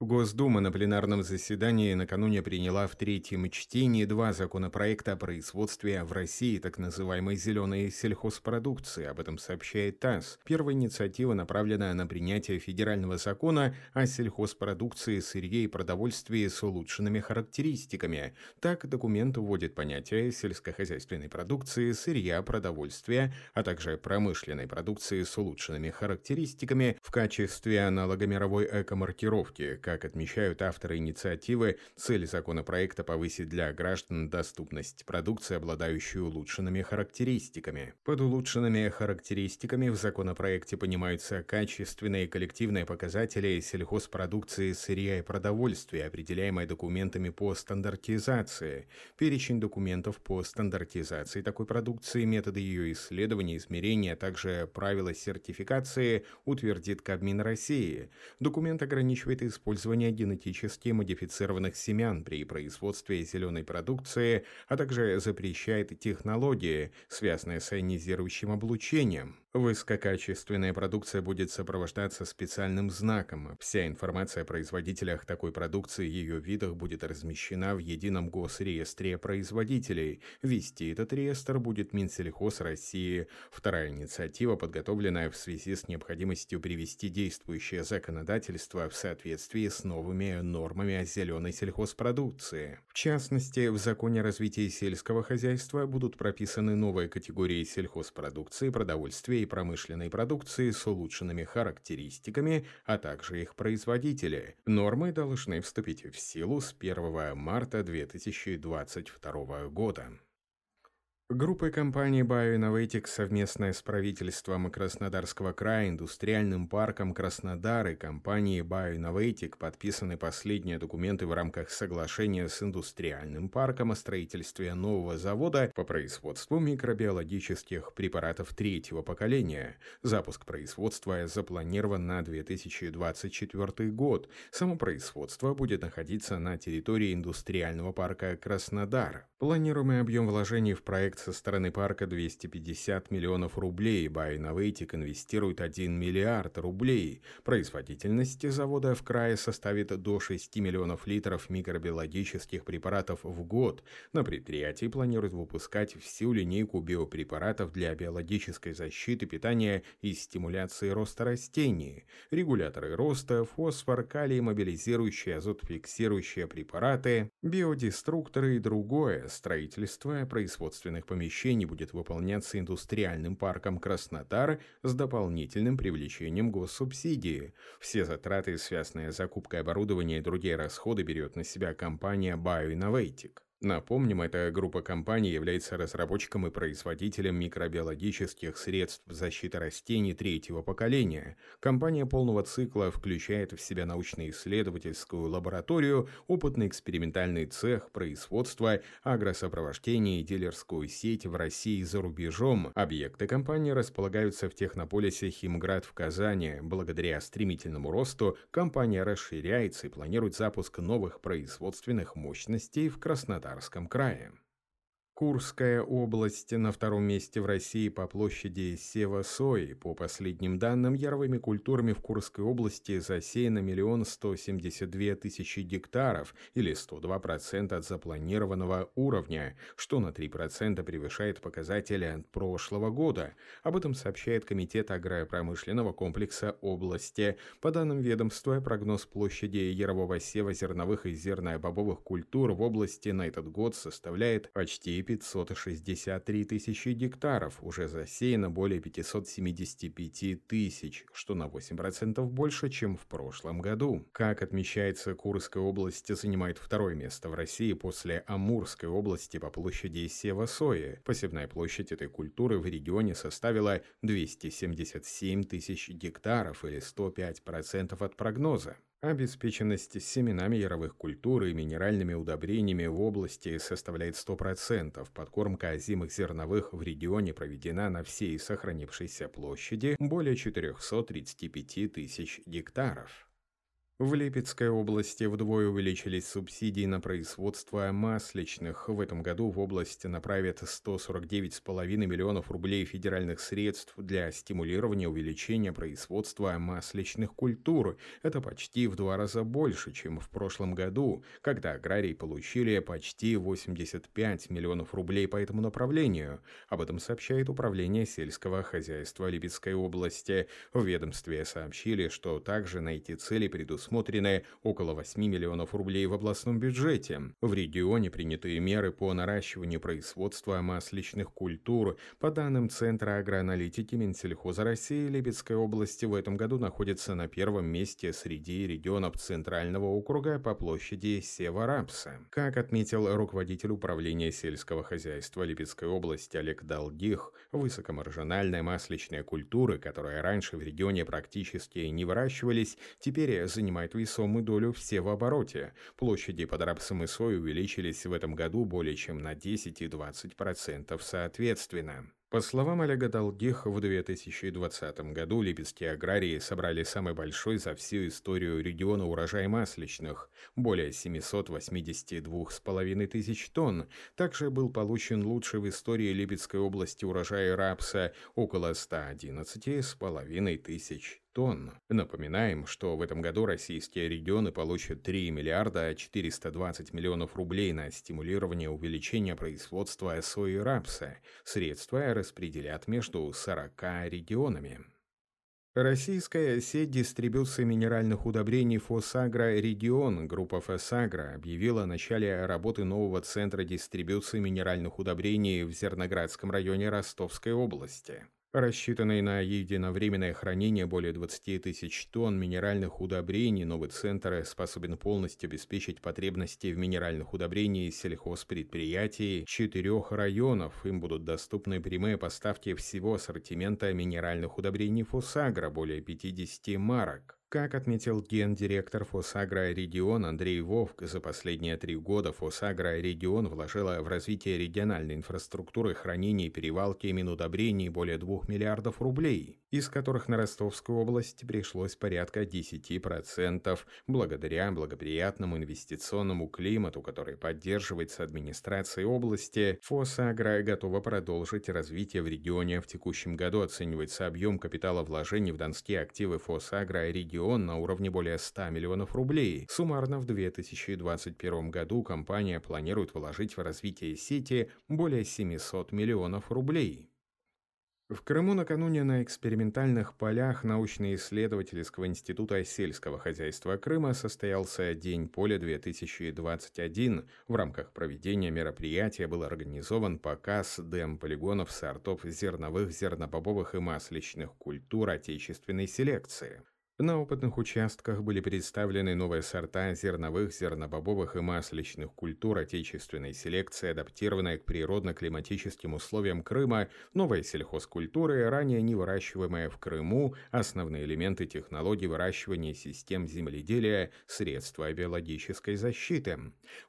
Госдума на пленарном заседании накануне приняла в третьем чтении два законопроекта о производстве в России так называемой «зеленой сельхозпродукции». Об этом сообщает ТАСС. Первая инициатива направлена на принятие федерального закона о сельхозпродукции, сырье и продовольствии с улучшенными характеристиками. Так, документ вводит понятие сельскохозяйственной продукции, сырья, продовольствия, а также промышленной продукции с улучшенными характеристиками в качестве аналога мировой экомаркировки как отмечают авторы инициативы, цель законопроекта повысить для граждан доступность продукции, обладающей улучшенными характеристиками. Под улучшенными характеристиками в законопроекте понимаются качественные коллективные показатели сельхозпродукции, сырья и продовольствия, определяемые документами по стандартизации, перечень документов по стандартизации такой продукции, методы ее исследования, измерения, а также правила сертификации утвердит Кабмин России. Документ ограничивает использование использования генетически модифицированных семян при производстве зеленой продукции, а также запрещает технологии, связанные с ионизирующим облучением. Высококачественная продукция будет сопровождаться специальным знаком. Вся информация о производителях такой продукции и ее видах будет размещена в едином госреестре производителей. Вести этот реестр будет Минсельхоз России. Вторая инициатива, подготовленная в связи с необходимостью привести действующее законодательство в соответствии с новыми нормами о зеленой сельхозпродукции. В частности, в законе о развитии сельского хозяйства будут прописаны новые категории сельхозпродукции, продовольствия промышленной продукции с улучшенными характеристиками, а также их производители. Нормы должны вступить в силу с 1 марта 2022 года. Группа компании BioInnovatic совместная с правительством Краснодарского края, индустриальным парком Краснодар и компанией BioInnovatic подписаны последние документы в рамках соглашения с индустриальным парком о строительстве нового завода по производству микробиологических препаратов третьего поколения. Запуск производства запланирован на 2024 год. Само производство будет находиться на территории индустриального парка Краснодар. Планируемый объем вложений в проект проект со стороны парка 250 миллионов рублей, Байновейтик инвестирует 1 миллиард рублей. Производительность завода в крае составит до 6 миллионов литров микробиологических препаратов в год. На предприятии планируют выпускать всю линейку биопрепаратов для биологической защиты, питания и стимуляции роста растений. Регуляторы роста, фосфор, калий, мобилизирующие, азотфиксирующие препараты, биодеструкторы и другое. Строительство производственных помещений будет выполняться индустриальным парком Краснодар с дополнительным привлечением госсубсидии. Все затраты, связанные с закупкой оборудования и другие расходы, берет на себя компания BioInnovatic. Напомним, эта группа компаний является разработчиком и производителем микробиологических средств защиты растений третьего поколения. Компания полного цикла включает в себя научно-исследовательскую лабораторию, опытный экспериментальный цех, производство, агросопровождение и дилерскую сеть в России и за рубежом. Объекты компании располагаются в технополисе Химград в Казани. Благодаря стремительному росту компания расширяется и планирует запуск новых производственных мощностей в Краснодаре Краснодарском крае. Курская область на втором месте в России по площади сева сои. По последним данным, яровыми культурами в Курской области засеяно миллион сто семьдесят две тысячи гектаров или 102% от запланированного уровня, что на 3% превышает показатели прошлого года. Об этом сообщает Комитет агропромышленного комплекса области. По данным ведомства, прогноз площади ярового сева зерновых и зерно-бобовых культур в области на этот год составляет почти 563 тысячи гектаров, уже засеяно более 575 тысяч, что на 8% больше, чем в прошлом году. Как отмечается, Курская область занимает второе место в России после Амурской области по площади сева сои. Посевная площадь этой культуры в регионе составила 277 тысяч гектаров или 105% от прогноза. Обеспеченность семенами яровых культур и минеральными удобрениями в области составляет 100%. Подкормка озимых зерновых в регионе проведена на всей сохранившейся площади более 435 тысяч гектаров. В Липецкой области вдвое увеличились субсидии на производство масличных. В этом году в область направят 149,5 миллионов рублей федеральных средств для стимулирования увеличения производства масличных культур. Это почти в два раза больше, чем в прошлом году, когда аграрии получили почти 85 миллионов рублей по этому направлению. Об этом сообщает Управление сельского хозяйства Липецкой области. В ведомстве сообщили, что также на эти цели предусмотрены предусмотрены около 8 миллионов рублей в областном бюджете. В регионе приняты меры по наращиванию производства масличных культур. По данным Центра агроаналитики Минсельхоза России, Липецкая область в этом году находится на первом месте среди регионов Центрального округа по площади Сева-Рапса. Как отметил руководитель управления сельского хозяйства Липецкой области Олег Долгих, высокомаржинальная масличная культура, которая раньше в регионе практически не выращивались, теперь занимает занимает весомую долю в севообороте. Площади под рапсом и соей увеличились в этом году более чем на 10 и 20% соответственно. По словам Олега Долгих, в 2020 году липецкие аграрии собрали самый большой за всю историю региона урожай масличных – более 782,5 тысяч тонн. Также был получен лучший в истории Липецкой области урожай рапса – около 111,5 тысяч тонн. Напоминаем, что в этом году российские регионы получат 3 миллиарда 420 миллионов рублей на стимулирование увеличения производства сои и рапса. Средства распределят между 40 регионами. Российская сеть дистрибуции минеральных удобрений «Фосагро Регион» группа «Фосагро» объявила о начале работы нового центра дистрибуции минеральных удобрений в Зерноградском районе Ростовской области. Рассчитанный на единовременное хранение более 20 тысяч тонн минеральных удобрений, новый центр способен полностью обеспечить потребности в минеральных удобрениях сельхозпредприятий четырех районов. Им будут доступны прямые поставки всего ассортимента минеральных удобрений «Фосагро» более 50 марок. Как отметил гендиректор Фосагра Регион Андрей Вовк, за последние три года Фосагра Регион вложила в развитие региональной инфраструктуры хранения и перевалки минудобрений более 2 миллиардов рублей из которых на Ростовскую область пришлось порядка 10%, благодаря благоприятному инвестиционному климату, который поддерживается администрацией области, ФОСАГРА готова продолжить развитие в регионе. В текущем году оценивается объем капитала вложений в донские активы ФОСАГРА регион на уровне более 100 миллионов рублей. Суммарно в 2021 году компания планирует вложить в развитие сети более 700 миллионов рублей. В Крыму накануне на экспериментальных полях научно-исследовательского института сельского хозяйства Крыма состоялся День поля-2021. В рамках проведения мероприятия был организован показ дем-полигонов сортов зерновых, зернобобовых и масличных культур отечественной селекции. На опытных участках были представлены новые сорта зерновых, зернобобовых и масличных культур отечественной селекции, адаптированные к природно-климатическим условиям Крыма, новые сельхозкультуры, ранее не выращиваемые в Крыму, основные элементы технологий выращивания систем земледелия, средства биологической защиты.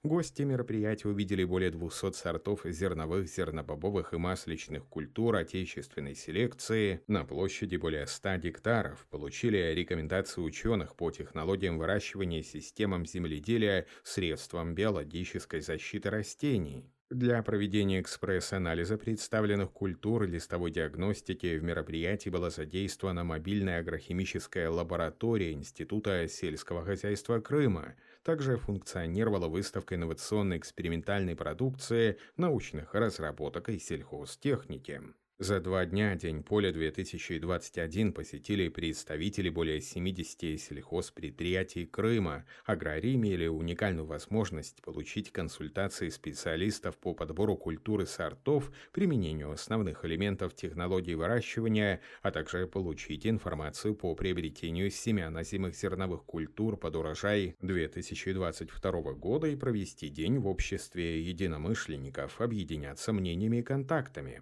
Гости мероприятия увидели более 200 сортов зерновых, зернобобовых и масличных культур отечественной селекции. На площади более 100 гектаров, получили рекомендации рекомендации ученых по технологиям выращивания системам земледелия средствам биологической защиты растений. Для проведения экспресс-анализа представленных культур и листовой диагностики в мероприятии была задействована мобильная агрохимическая лаборатория Института сельского хозяйства Крыма. Также функционировала выставка инновационной экспериментальной продукции, научных разработок и сельхозтехники. За два дня День поля 2021 посетили представители более 70 сельхозпредприятий Крыма. Аграрии имели уникальную возможность получить консультации специалистов по подбору культуры сортов, применению основных элементов технологий выращивания, а также получить информацию по приобретению семян озимых зерновых культур под урожай 2022 года и провести день в обществе единомышленников, объединяться мнениями и контактами.